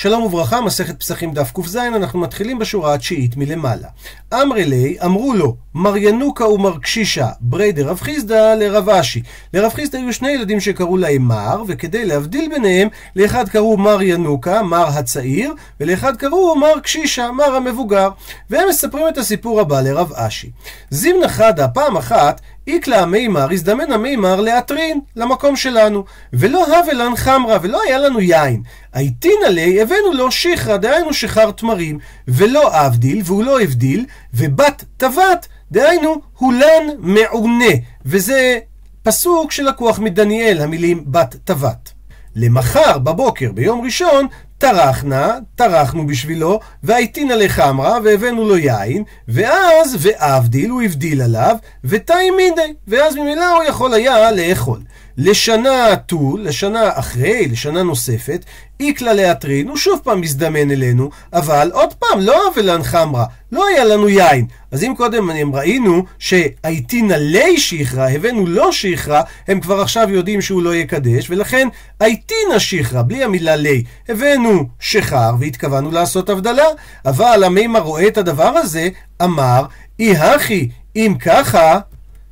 שלום וברכה, מסכת פסחים דף ק"ז, אנחנו מתחילים בשורה התשיעית מלמעלה. אמרי לי, אמרו לו, מר ינוקה ומר קשישה, ברי דרב חיסדא לרב אשי. לרב חיסדא היו שני ילדים שקראו להם מר, וכדי להבדיל ביניהם, לאחד קראו מר ינוקה, מר הצעיר, ולאחד קראו מר קשישה, מר המבוגר. והם מספרים את הסיפור הבא לרב אשי. זימנה חדה, פעם אחת, איקלה המימר, הזדמן המימר לאטרין, למקום שלנו. ולא הבלן חמרה, ולא היה לנו יין. הייתין עלי, הבאנו לו שיחרא, דהיינו שיכר תמרים, ולא אבדיל, והוא לא הבדיל, ובת טבת, דהיינו הולן מעונה. וזה פסוק שלקוח מדניאל, המילים בת טבת. למחר בבוקר, ביום ראשון, טרחנה, טרחנו בשבילו, והייתינא לחמרה, והבאנו לו יין, ואז, ואבדיל, הוא הבדיל עליו, ותאי מידי, ואז ממילא הוא יכול היה לאכול. לשנה טול, לשנה אחרי, לשנה נוספת, איקלה לאטרין, הוא שוב פעם מזדמן אלינו, אבל עוד פעם, לא אבלן חמרה, לא היה לנו יין. אז אם קודם הם ראינו שהייתינא לי שיחרא, הבאנו לו שיחרא, הם כבר עכשיו יודעים שהוא לא יקדש, ולכן הייתינא שיחרא, בלי המילה לי, הבאנו שחר והתכוונו לעשות הבדלה, אבל המימר רואה את הדבר הזה, אמר, אי הכי, אם ככה,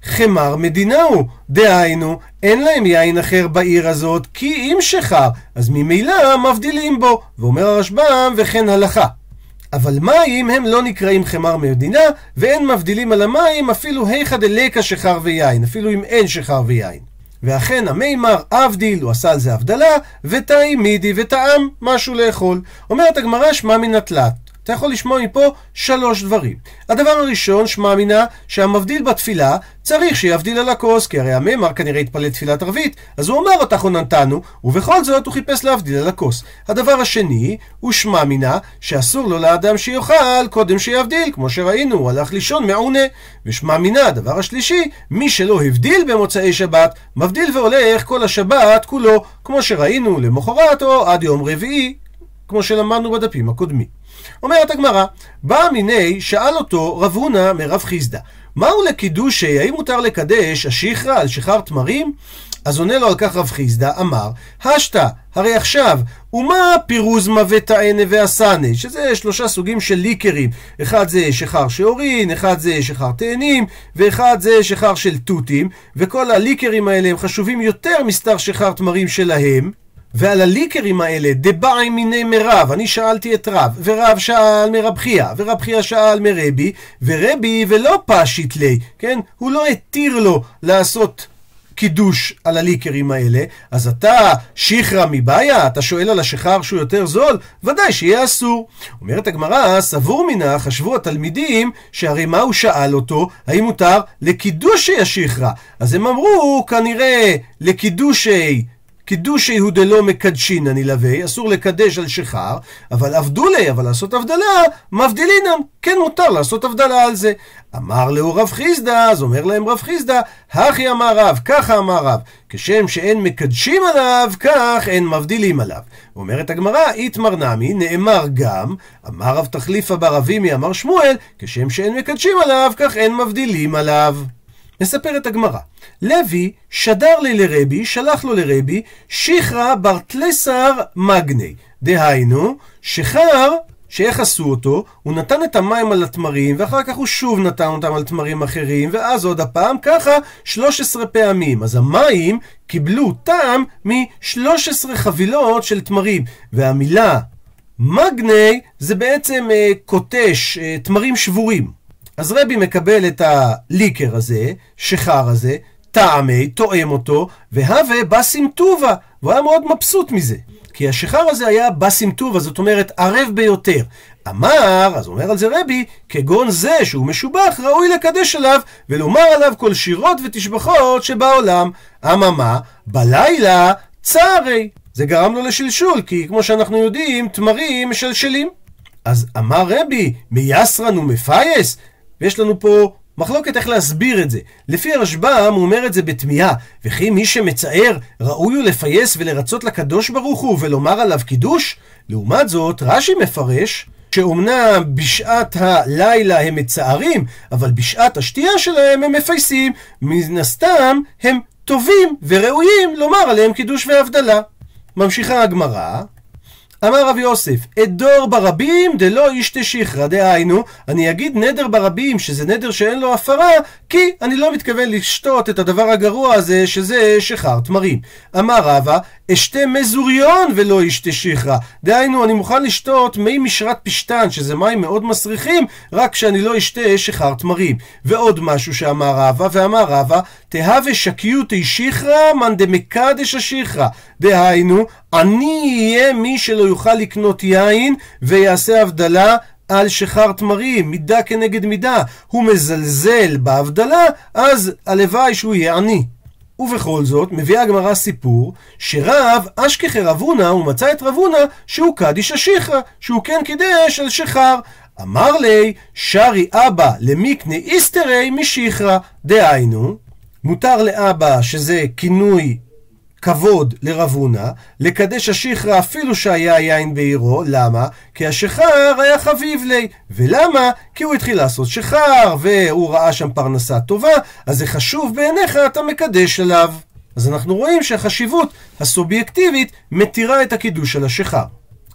חמר מדינה הוא. דהיינו, אין להם יין אחר בעיר הזאת, כי אם שחר, אז ממילא מבדילים בו. ואומר הרשב"ם, וכן הלכה. אבל מים הם לא נקראים חמר מדינה, ואין מבדילים על המים אפילו היכא דלקה שחר ויין, אפילו אם אין שחר ויין. ואכן המימר אבדיל, הוא עשה על זה הבדלה, ותאי מידי וטעם משהו לאכול. אומרת הגמרא שמע מן התלת. אתה יכול לשמוע מפה שלוש דברים. הדבר הראשון, שמע מינה, שהמבדיל בתפילה צריך שיבדיל על הכוס, כי הרי הממר כנראה התפלל תפילת ערבית, אז הוא אומר אותך עוננתנו, ובכל זאת הוא חיפש להבדיל על הכוס. הדבר השני, הוא שמע מינה, שאסור לו לאדם שיאכל קודם שיבדיל, כמו שראינו, הוא הלך לישון מעונה. ושמע מינה, הדבר השלישי, מי שלא הבדיל במוצאי שבת, מבדיל והולך כל השבת כולו, כמו שראינו למחרת או עד יום רביעי, כמו שלמדנו בדפים הקודמים. אומרת הגמרא, בא מיני, שאל אותו רב הונא מרב חיסדא, מהו לקידושי, האם מותר לקדש השיחרא על שיכר תמרים? אז עונה לו על כך רב חיסדא, אמר, השתא, הרי עכשיו, ומה פירוזמה ותענה ועשנה, שזה שלושה סוגים של ליקרים, אחד זה שיכר שעורין, אחד זה שיכר תאנים, ואחד זה שיכר של תותים, וכל הליקרים האלה הם חשובים יותר מסתר שיכר תמרים שלהם. ועל הליקרים האלה, דבעי מיני מרב, אני שאלתי את רב, ורב שאל מרב חייא, ורב חייא שאל מרבי, ורבי ולא פשיט לי, כן? הוא לא התיר לו לעשות קידוש על הליקרים האלה, אז אתה שיחרא מבעיה, אתה שואל על השחר שהוא יותר זול, ודאי שיהיה אסור. אומרת הגמרא, סבור מנה, חשבו התלמידים, שהרי מה הוא שאל אותו, האם מותר לקידושי השיחרא? אז הם אמרו, כנראה לקידושי קידושי הוא דלא מקדשין הנלווה, אסור לקדש על שחר, אבל עבדולי, אבל לעשות הבדלה, מבדילינם, כן מותר לעשות הבדלה על זה. אמר לאו רב חיסדא, אז אומר להם רב חיסדא, הכי אמר רב, ככה אמר רב, כשם שאין מקדשים עליו, כך אין מבדילים עליו. אומרת הגמרא, איתמר נמי, נאמר גם, אמר רב תחליפה בר אבימי, אמר שמואל, כשם שאין מקדשים עליו, כך אין מבדילים עליו. מספרת הגמרא. לוי שדר לי לרבי, שלח לו לרבי, שיחרא בר תלסר מגני. דהיינו, שחר, שאיך עשו אותו? הוא נתן את המים על התמרים, ואחר כך הוא שוב נתן אותם על תמרים אחרים, ואז עוד הפעם, ככה 13 פעמים. אז המים קיבלו טעם מ-13 חבילות של תמרים. והמילה מגני זה בעצם אה, קוטש, אה, תמרים שבורים. אז רבי מקבל את הליקר הזה, שחר הזה, טעמי, תואם אותו, והווה בסים טובה, והוא היה מאוד מבסוט מזה. כי השחר הזה היה בסים טובה, זאת אומרת ערב ביותר. אמר, אז אומר על זה רבי, כגון זה שהוא משובח, ראוי לקדש עליו, ולומר עליו כל שירות ותשבחות שבעולם. אממה, בלילה צערי. זה גרם לו לשלשול, כי כמו שאנחנו יודעים, תמרים משלשלים. אז אמר רבי, מייסרן ומפייס? ויש לנו פה מחלוקת איך להסביר את זה. לפי הרשב"ם הוא אומר את זה בתמיהה, וכי מי שמצער ראוי הוא לפייס ולרצות לקדוש ברוך הוא ולומר עליו קידוש? לעומת זאת, רש"י מפרש שאומנם בשעת הלילה הם מצערים, אבל בשעת השתייה שלהם הם מפייסים. מן הסתם הם טובים וראויים לומר עליהם קידוש והבדלה. ממשיכה הגמרא, אמר רב יוסף, אדור ברבים דלא איש תשיחרא, דהיינו, אני אגיד נדר ברבים, שזה נדר שאין לו הפרה, כי אני לא מתכוון לשתות את הדבר הגרוע הזה, שזה שחר תמרים. אמר רבא, אשתה מזוריון ולא איש תשיחרא, דהיינו, אני מוכן לשתות מי משרת פשתן, שזה מים מאוד מסריחים, רק שאני לא אשתה שחר תמרים. ועוד משהו שאמר רבא, ואמר רבא, תהווה שקיותי שיחרא מאן דמקדש השיחרא, דהיינו, אני אהיה מי שלא יוכל לקנות יין ויעשה הבדלה על שחר תמרים, מידה כנגד מידה. הוא מזלזל בהבדלה, אז הלוואי שהוא יהיה עני. ובכל זאת, מביאה הגמרא סיפור, שרב אשכחי רבונה, הוא מצא את רבונה שהוא קדיש השיחרא, שהוא כן קידש על שחר. אמר לי, שרי אבא למיקנה איסתרי משיחרא, דהיינו, מותר לאבא, שזה כינוי כבוד לרבונה, לקדש השיחרא אפילו שהיה יין בעירו, למה? כי השחר היה חביב לי. ולמה? כי הוא התחיל לעשות שחר, והוא ראה שם פרנסה טובה, אז זה חשוב בעיניך, אתה מקדש עליו. אז אנחנו רואים שהחשיבות הסובייקטיבית מתירה את הקידוש של השחר.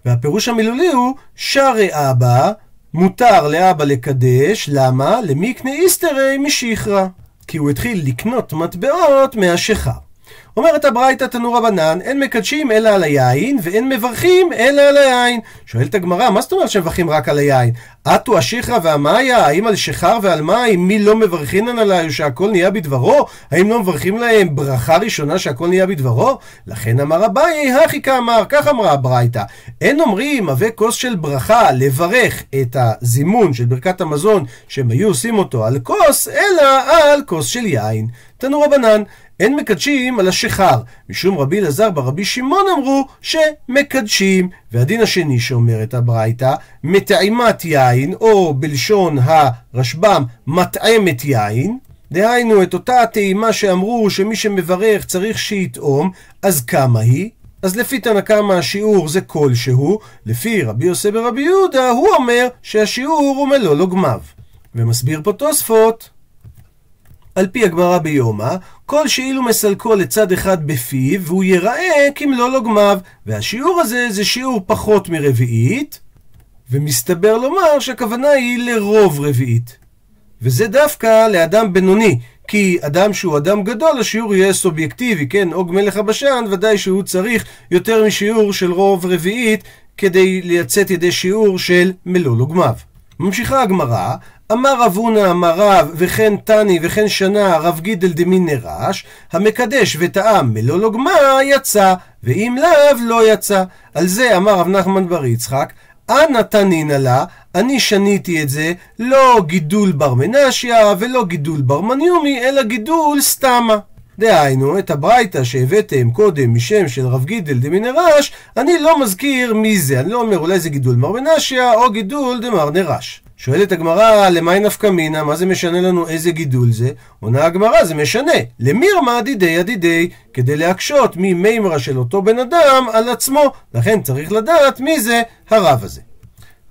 והפירוש המילולי הוא, שרי אבא, מותר לאבא לקדש, למה? למיקנה איסתרי משיחרא. כי הוא התחיל לקנות מטבעות מהשחר. אומרת הברייתא תנו רבנן, אין מקדשים אלא על היין, ואין מברכים אלא על היין. שואלת הגמרא, מה זאת אומרת שמברכים רק על היין? אטו השיחרא והמאיה, האם על שחר ועל מים, מי לא מברכינן עליו שהכל נהיה בדברו? האם לא מברכים להם ברכה ראשונה שהכל נהיה בדברו? לכן אמר אביי, הכי כאמר, כך אמרה הברייתא. אין אומרים, הווה כוס של ברכה, לברך את הזימון של ברכת המזון, שהם היו עושים אותו על כוס, אלא על כוס של יין. תנו רבנן, אין מקדשים על השחר, משום רבי אלעזר ברבי שמעון אמרו שמקדשים. והדין השני שאומרת הברייתא, מטעימת יין, או בלשון הרשב"ם, מטעמת יין. דהיינו, את אותה הטעימה שאמרו שמי שמברך צריך שיטעום, אז כמה היא? אז לפי תנא קמא השיעור זה כלשהו, לפי רבי יוסי ברבי יהודה הוא אומר שהשיעור הוא מלוא לוגמיו. ומסביר פה תוספות על פי הגמרא ביומא, כל שאילו מסלקו לצד אחד בפיו, והוא ייראה כמלוא לוגמיו. והשיעור הזה זה שיעור פחות מרביעית, ומסתבר לומר שהכוונה היא לרוב רביעית. וזה דווקא לאדם בינוני, כי אדם שהוא אדם גדול, השיעור יהיה סובייקטיבי, כן? עוג מלך הבשן, ודאי שהוא צריך יותר משיעור של רוב רביעית, כדי לייצאת ידי שיעור של מלוא לוגמיו. ממשיכה הגמרא, אמר רב הונא אמר רב, וכן תני וכן שנה, רב גידל דמין נרש, המקדש וטעם מלוא לוגמה יצא, ואם לאו לא יצא. על זה אמר רב נחמן בר יצחק, אנא תנינא לה, אני שניתי את זה, לא גידול בר מנשיה ולא גידול בר מניומי, אלא גידול סתמה. דהיינו, את הברייתא שהבאתם קודם משם של רב גידל דמינרש, אני לא מזכיר מי זה, אני לא אומר אולי זה גידול מר מנשיה או גידול דמר נרש. שואלת הגמרא, למאי נפקא מינה, מה זה משנה לנו איזה גידול זה? עונה הגמרא, זה משנה. למירמה דידי הדידי, כדי להקשות ממימרה של אותו בן אדם על עצמו. לכן צריך לדעת מי זה הרב הזה.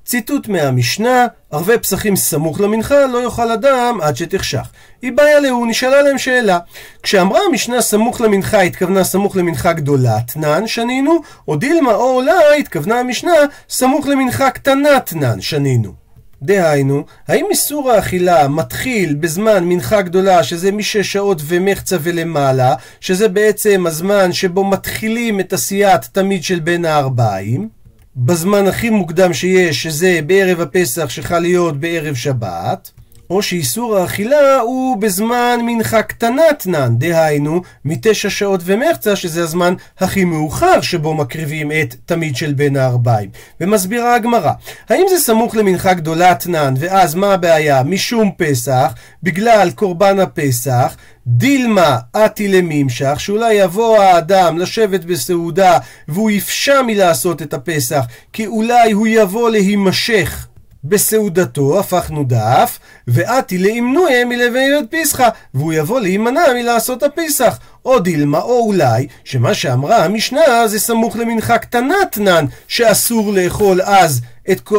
ציטוט מהמשנה, ערבי פסחים סמוך למנחה לא יאכל אדם עד שתחשך. היא בעיה להוא, נשאלה להם שאלה. כשאמרה המשנה סמוך למנחה, התכוונה סמוך למנחה גדולה, תנן, שנינו, או דילמה או עולה, התכוונה המשנה סמוך למנחה קטנה, תנן, שנינו. דהיינו, האם איסור האכילה מתחיל בזמן מנחה גדולה, שזה משש שעות ומחצה ולמעלה, שזה בעצם הזמן שבו מתחילים את עשיית תמיד של בין הארבעים, בזמן הכי מוקדם שיש, שזה בערב הפסח שחל להיות בערב שבת, או שאיסור האכילה הוא בזמן מנחה קטנתנן, דהיינו מתשע שעות ומחצה, שזה הזמן הכי מאוחר שבו מקריבים את תמיד של בין הארבעים. ומסבירה הגמרא, האם זה סמוך למנחה גדולתנן, ואז מה הבעיה? משום פסח, בגלל קורבן הפסח, דילמה אתי לממשך, שאולי יבוא האדם לשבת בסעודה והוא יפשע מלעשות את הפסח, כי אולי הוא יבוא להימשך בסעודתו הפכנו דף, ואתי לאמנויה מלווה פסחא, והוא יבוא להימנע מלעשות הפסח. או דילמה, או אולי, שמה שאמרה המשנה זה סמוך למנחה קטנתנן, שאסור לאכול אז את.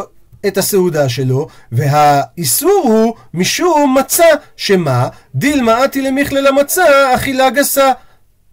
את הסעודה שלו, והאיסור הוא משום מצה, שמה? דילמה אתי למכלל המצה, אכילה גסה.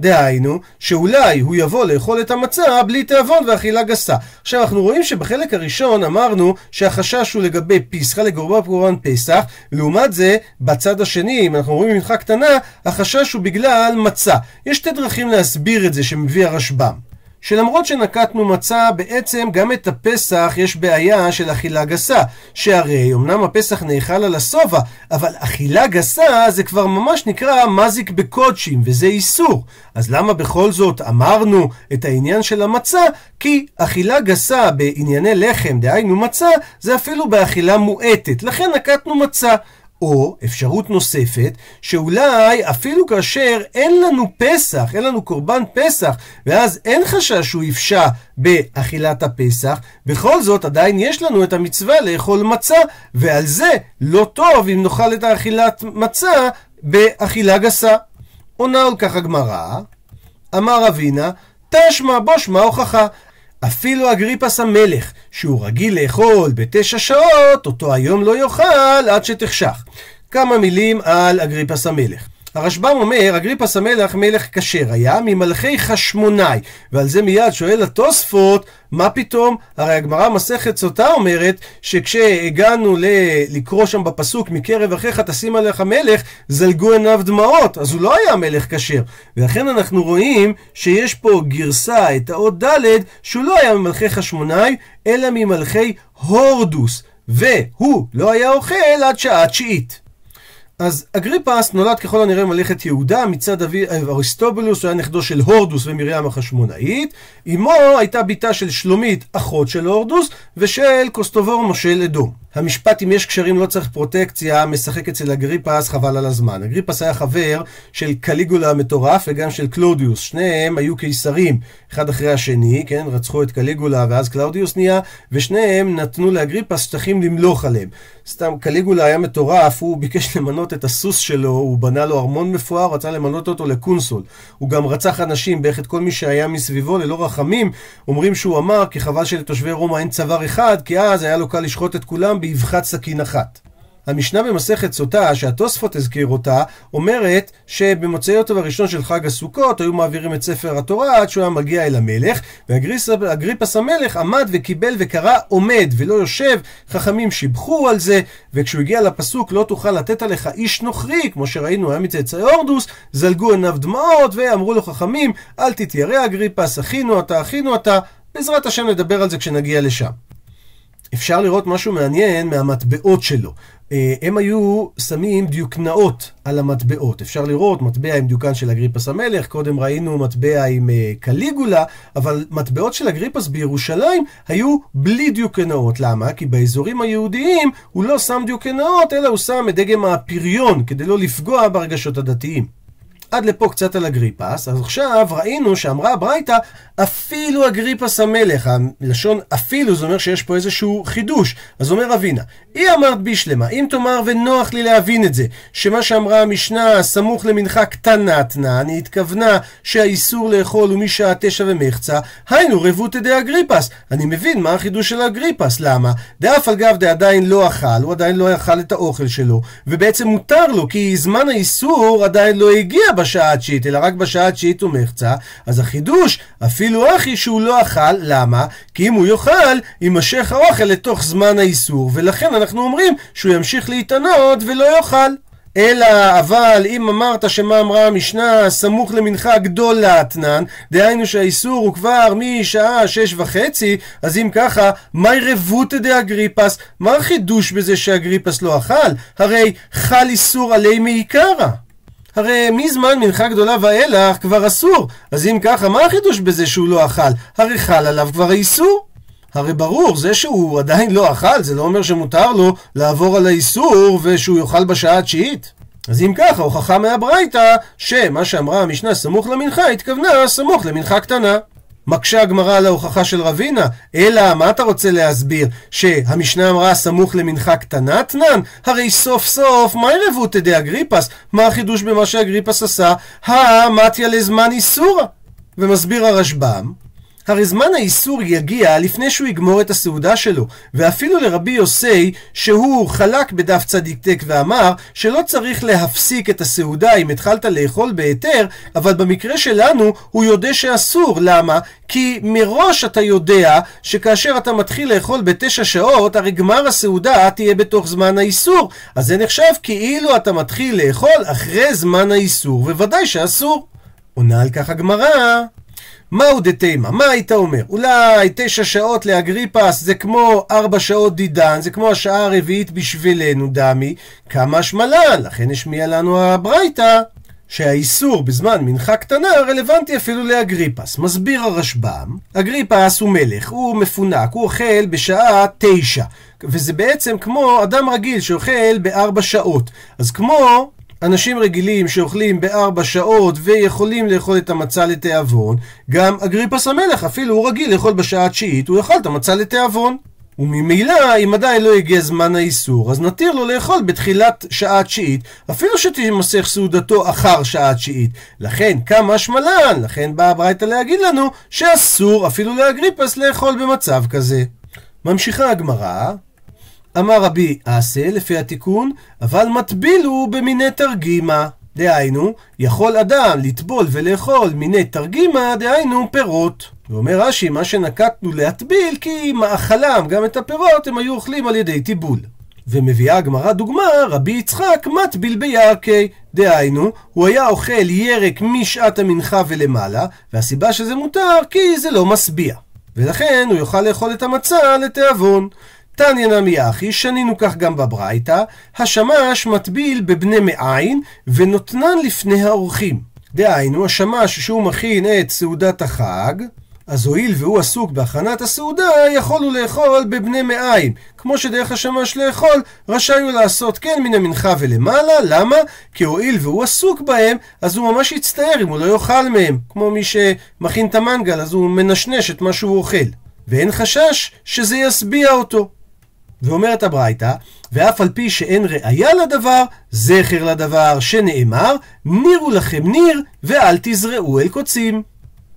דהיינו, שאולי הוא יבוא לאכול את המצה בלי תיאבון ואכילה גסה. עכשיו, אנחנו רואים שבחלק הראשון אמרנו שהחשש הוא לגבי פסחה, לגורבן קורבן פסח, לעומת זה, בצד השני, אם אנחנו רואים מנחה קטנה, החשש הוא בגלל מצה. יש שתי דרכים להסביר את זה שמביא הרשב"ם. שלמרות שנקטנו מצה, בעצם גם את הפסח יש בעיה של אכילה גסה. שהרי אמנם הפסח נאכל על השובע, אבל אכילה גסה זה כבר ממש נקרא מזיק בקודשים, וזה איסור. אז למה בכל זאת אמרנו את העניין של המצה? כי אכילה גסה בענייני לחם, דהיינו מצה, זה אפילו באכילה מועטת. לכן נקטנו מצה. או אפשרות נוספת, שאולי אפילו כאשר אין לנו פסח, אין לנו קורבן פסח, ואז אין חשש שהוא יפשע באכילת הפסח, בכל זאת עדיין יש לנו את המצווה לאכול מצה, ועל זה לא טוב אם נאכל את האכילת מצה באכילה גסה. עונה על כך הגמרא, אמר אבינה, תשמע בו שמע הוכחה. אפילו אגריפס המלך, שהוא רגיל לאכול בתשע שעות, אותו היום לא יאכל עד שתחשך. כמה מילים על אגריפס המלך. הרשב"ם אומר, אגריפס המלך מלך כשר היה ממלכי חשמונאי, ועל זה מיד שואל התוספות, מה פתאום? הרי הגמרא מסכת סוטה אומרת שכשהגענו ל... לקרוא שם בפסוק מקרב אחיך תשים עליך מלך, זלגו עיניו דמעות, אז הוא לא היה מלך כשר. ולכן אנחנו רואים שיש פה גרסה, את האות ד', שהוא לא היה ממלכי חשמונאי, אלא ממלכי הורדוס, והוא לא היה אוכל עד שעה תשיעית. אז אגריפס נולד ככל הנראה ממלכת יהודה מצד אבי אריסטובולוס, הוא היה נכדו של הורדוס ומרים החשמונאית. אמו הייתה בתה של שלומית, אחות של הורדוס, ושל קוסטובור מושל אדום. המשפט אם יש קשרים לא צריך פרוטקציה משחק אצל אגריפס חבל על הזמן. אגריפס היה חבר של קליגולה המטורף וגם של קלודיוס. שניהם היו קיסרים אחד אחרי השני, כן? רצחו את קליגולה ואז קלאודיוס נהיה, ושניהם נתנו לאגריפס שטחים למלוך עליהם. סתם קליגולה היה מטורף, הוא ביקש למנות את הסוס שלו, הוא בנה לו ארמון מפואר, רצה למנות אותו לקונסול. הוא גם רצח אנשים, בערך את כל מי שהיה מסביבו ללא רחמים. אומרים שהוא אמר כי חבל שלתושבי רומא אין צוואר אחד, כי אז היה לו קל לשחוט את כולם באבחת סכין אחת. המשנה במסכת סוטה, שהתוספות הזכיר אותה, אומרת שבמוצאי אותו הראשון של חג הסוכות היו מעבירים את ספר התורה עד שהוא היה מגיע אל המלך, ואגריפס המלך עמד וקיבל וקרא עומד ולא יושב, חכמים שיבחו על זה, וכשהוא הגיע לפסוק לא תוכל לתת עליך איש נוכרי, כמו שראינו היה מצאצאי הורדוס, זלגו עיניו דמעות ואמרו לו חכמים, אל תתיירא אגריפס, אחינו אתה, אחינו אתה, בעזרת השם נדבר על זה כשנגיע לשם. אפשר לראות משהו מעניין מהמטבעות שלו. אה, הם היו שמים דיוקנאות על המטבעות. אפשר לראות מטבע עם דיוקן של אגריפס המלך, קודם ראינו מטבע עם אה, קליגולה, אבל מטבעות של אגריפס בירושלים היו בלי דיוקנאות. למה? כי באזורים היהודיים הוא לא שם דיוקנאות, אלא הוא שם את דגם הפריון, כדי לא לפגוע ברגשות הדתיים. עד לפה קצת על אגריפס, אז עכשיו ראינו שאמרה הברייתא, אפילו אגריפס המלך, הלשון אפילו זה אומר שיש פה איזשהו חידוש. אז אומר אבינה, היא אמרת בשלמה, אם תאמר ונוח לי להבין את זה, שמה שאמרה המשנה סמוך למנחה קטנתנה, אני התכוונה שהאיסור לאכול הוא משעה תשע ומחצה, היינו רבותא דאגריפס. אני מבין מה החידוש של אגריפס, למה? דאף על גב דעדיין לא אכל, הוא עדיין לא אכל את האוכל שלו, ובעצם מותר לו, כי זמן האיסור עדיין לא הגיע בשעה התשיעית, אלא רק בשעה התשיעית ומחצה, אז החידוש, אפילו אחי שהוא לא אכל, למה? כי אם הוא יאכל, יימשך האוכל לתוך זמן האיסור, ולכן אנחנו אומרים שהוא ימשיך להתענות ולא יאכל. אלא, אבל אם אמרת שמה אמרה המשנה סמוך למנחה גדול לאתנן, דהיינו שהאיסור הוא כבר משעה שש וחצי, אז אם ככה, מהי רבותא דאגריפס? מה החידוש בזה שאגריפס לא אכל? הרי חל איסור עלי מעיקרא. הרי מזמן מנחה גדולה ואילך כבר אסור. אז אם ככה, מה החידוש בזה שהוא לא אכל? הרי חל עליו כבר האיסור. הרי ברור, זה שהוא עדיין לא אכל, זה לא אומר שמותר לו לעבור על האיסור ושהוא יאכל בשעה התשיעית. אז אם ככה, הוכחה מהברייתא, שמה שאמרה המשנה סמוך למנחה, התכוונה סמוך למנחה קטנה. מקשה הגמרא על ההוכחה של רבינה, אלא מה אתה רוצה להסביר? שהמשנה אמרה סמוך למנחה קטנה תנן? הרי סוף סוף, מה ירבותא דאגריפס? מה החידוש במה שאגריפס עשה? הא לזמן איסורא. ומסביר הרשב"ם, הרי זמן האיסור יגיע לפני שהוא יגמור את הסעודה שלו, ואפילו לרבי יוסי, שהוא חלק בדף צדיק טק ואמר שלא צריך להפסיק את הסעודה אם התחלת לאכול בהיתר, אבל במקרה שלנו הוא יודע שאסור. למה? כי מראש אתה יודע שכאשר אתה מתחיל לאכול בתשע שעות, הרי גמר הסעודה תהיה בתוך זמן האיסור. אז זה נחשב כאילו אתה מתחיל לאכול אחרי זמן האיסור, וודאי שאסור. עונה על כך הגמרא. מהו דתימה? מה היית אומר? אולי תשע שעות לאגריפס זה כמו ארבע שעות דידן, זה כמו השעה הרביעית בשבילנו דמי, כמה השמלן, לכן השמיע לנו הברייתא. שהאיסור בזמן מנחה קטנה רלוונטי אפילו לאגריפס. מסביר הרשב"ם, אגריפס הוא מלך, הוא מפונק, הוא אוכל בשעה תשע, וזה בעצם כמו אדם רגיל שאוכל בארבע שעות. אז כמו אנשים רגילים שאוכלים בארבע שעות ויכולים לאכול את המצה לתיאבון, גם אגריפס המלך, אפילו הוא רגיל לאכול בשעה התשיעית, הוא יאכל את המצה לתיאבון. וממילא, אם עדיין לא הגיע זמן האיסור, אז נתיר לו לאכול בתחילת שעה תשיעית, אפילו שתימסך סעודתו אחר שעה תשיעית. לכן, כמה שמלן, לכן באה הברייתא להגיד לנו שאסור אפילו לאגריפס לאכול במצב כזה. ממשיכה הגמרא, אמר רבי עשה לפי התיקון, אבל מטביל הוא במיני תרגימה. דהיינו, יכול אדם לטבול ולאכול מיני תרגימה, דהיינו פירות. ואומר רש"י, מה שנקטנו להטביל, כי מאכלם, גם את הפירות, הם היו אוכלים על ידי טיבול. ומביאה הגמרא דוגמה, רבי יצחק מטביל בירכי. דהיינו, הוא היה אוכל ירק משעת המנחה ולמעלה, והסיבה שזה מותר, כי זה לא משביע. ולכן הוא יוכל לאכול את המצה לתיאבון. תניא נמי אחי, שנינו כך גם בברייתא, השמש מטביל בבני מעין ונותנן לפני האורחים. דהיינו, השמש שהוא מכין את סעודת החג, אז הואיל והוא עסוק בהכנת הסעודה, יכול הוא לאכול בבני מעיים. כמו שדרך השמש לאכול, רשאי הוא לעשות כן מן המנחה ולמעלה. למה? כי הואיל והוא עסוק בהם, אז הוא ממש יצטער אם הוא לא יאכל מהם. כמו מי שמכין את המנגל, אז הוא מנשנש את מה שהוא אוכל. ואין חשש שזה ישביע אותו. ואומרת הברייתא, ואף על פי שאין ראיה לדבר, זכר לדבר שנאמר, נירו לכם ניר ואל תזרעו אל קוצים.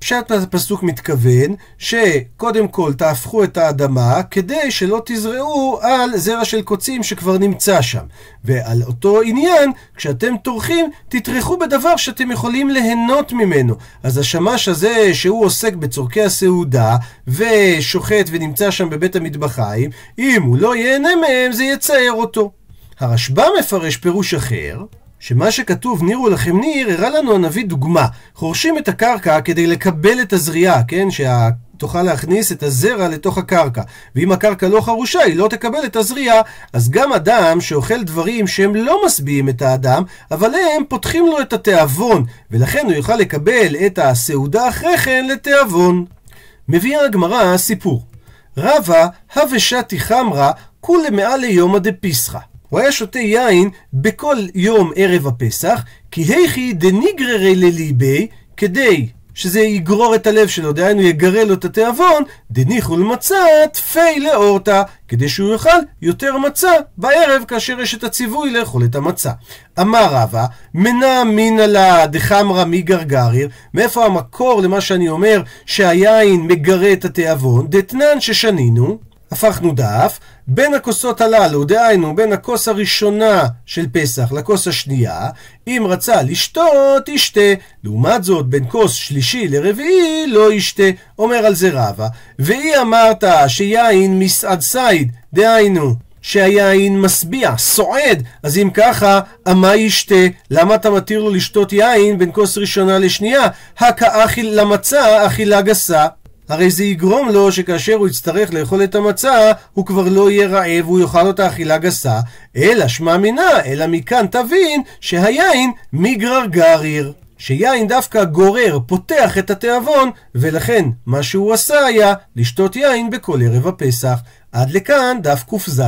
פשט הפסוק מתכוון שקודם כל תהפכו את האדמה כדי שלא תזרעו על זרע של קוצים שכבר נמצא שם. ועל אותו עניין, כשאתם טורחים, תטרחו בדבר שאתם יכולים ליהנות ממנו. אז השמש הזה שהוא עוסק בצורכי הסעודה ושוחט ונמצא שם בבית המטבחיים, אם הוא לא ייהנה מהם זה יצער אותו. הרשב"א מפרש פירוש אחר, שמה שכתוב נירו לכם ניר, הראה לנו הנביא דוגמה. חורשים את הקרקע כדי לקבל את הזריעה, כן? שה... תוכל להכניס את הזרע לתוך הקרקע. ואם הקרקע לא חרושה, היא לא תקבל את הזריעה. אז גם אדם שאוכל דברים שהם לא משביעים את האדם, אבל הם פותחים לו את התיאבון, ולכן הוא יוכל לקבל את הסעודה אחרי כן לתיאבון. מביאה הגמרא סיפור. רבא הוושתי חמרא כולי מעל ליומא דפיסחא. הוא היה שותה יין בכל יום ערב הפסח, כי היכי דניגררי לליבי, כדי שזה יגרור את הלב שלו, דהיינו יגרה לו את התיאבון, דניחול מצה תפי לאורתא, כדי שהוא יאכל יותר מצה בערב כאשר יש את הציווי לאכול את המצה. אמר רבא, מנע מינא לה דחמרא מגרגריר, מאיפה המקור למה שאני אומר שהיין מגרה את התיאבון? דתנן ששנינו, הפכנו דף, בין הכוסות הללו, דהיינו בין הכוס הראשונה של פסח לכוס השנייה, אם רצה לשתות, ישתה. לעומת זאת, בין כוס שלישי לרביעי, לא ישתה. אומר על זה רבא. ואי אמרת שיין מסעד סייד, דהיינו, שהיין משביע, סועד, אז אם ככה, אמה ישתה? למה אתה מתיר לו לשתות יין בין כוס ראשונה לשנייה? הכאכיל למצה, אכילה גסה. הרי זה יגרום לו שכאשר הוא יצטרך לאכול את המצה, הוא כבר לא יהיה רעב, הוא יאכל אותה אכילה גסה, אלא שמע מינה, אלא מכאן תבין שהיין מגרגריר. שיין דווקא גורר, פותח את התיאבון, ולכן מה שהוא עשה היה לשתות יין בכל ערב הפסח. עד לכאן דף ק"ז.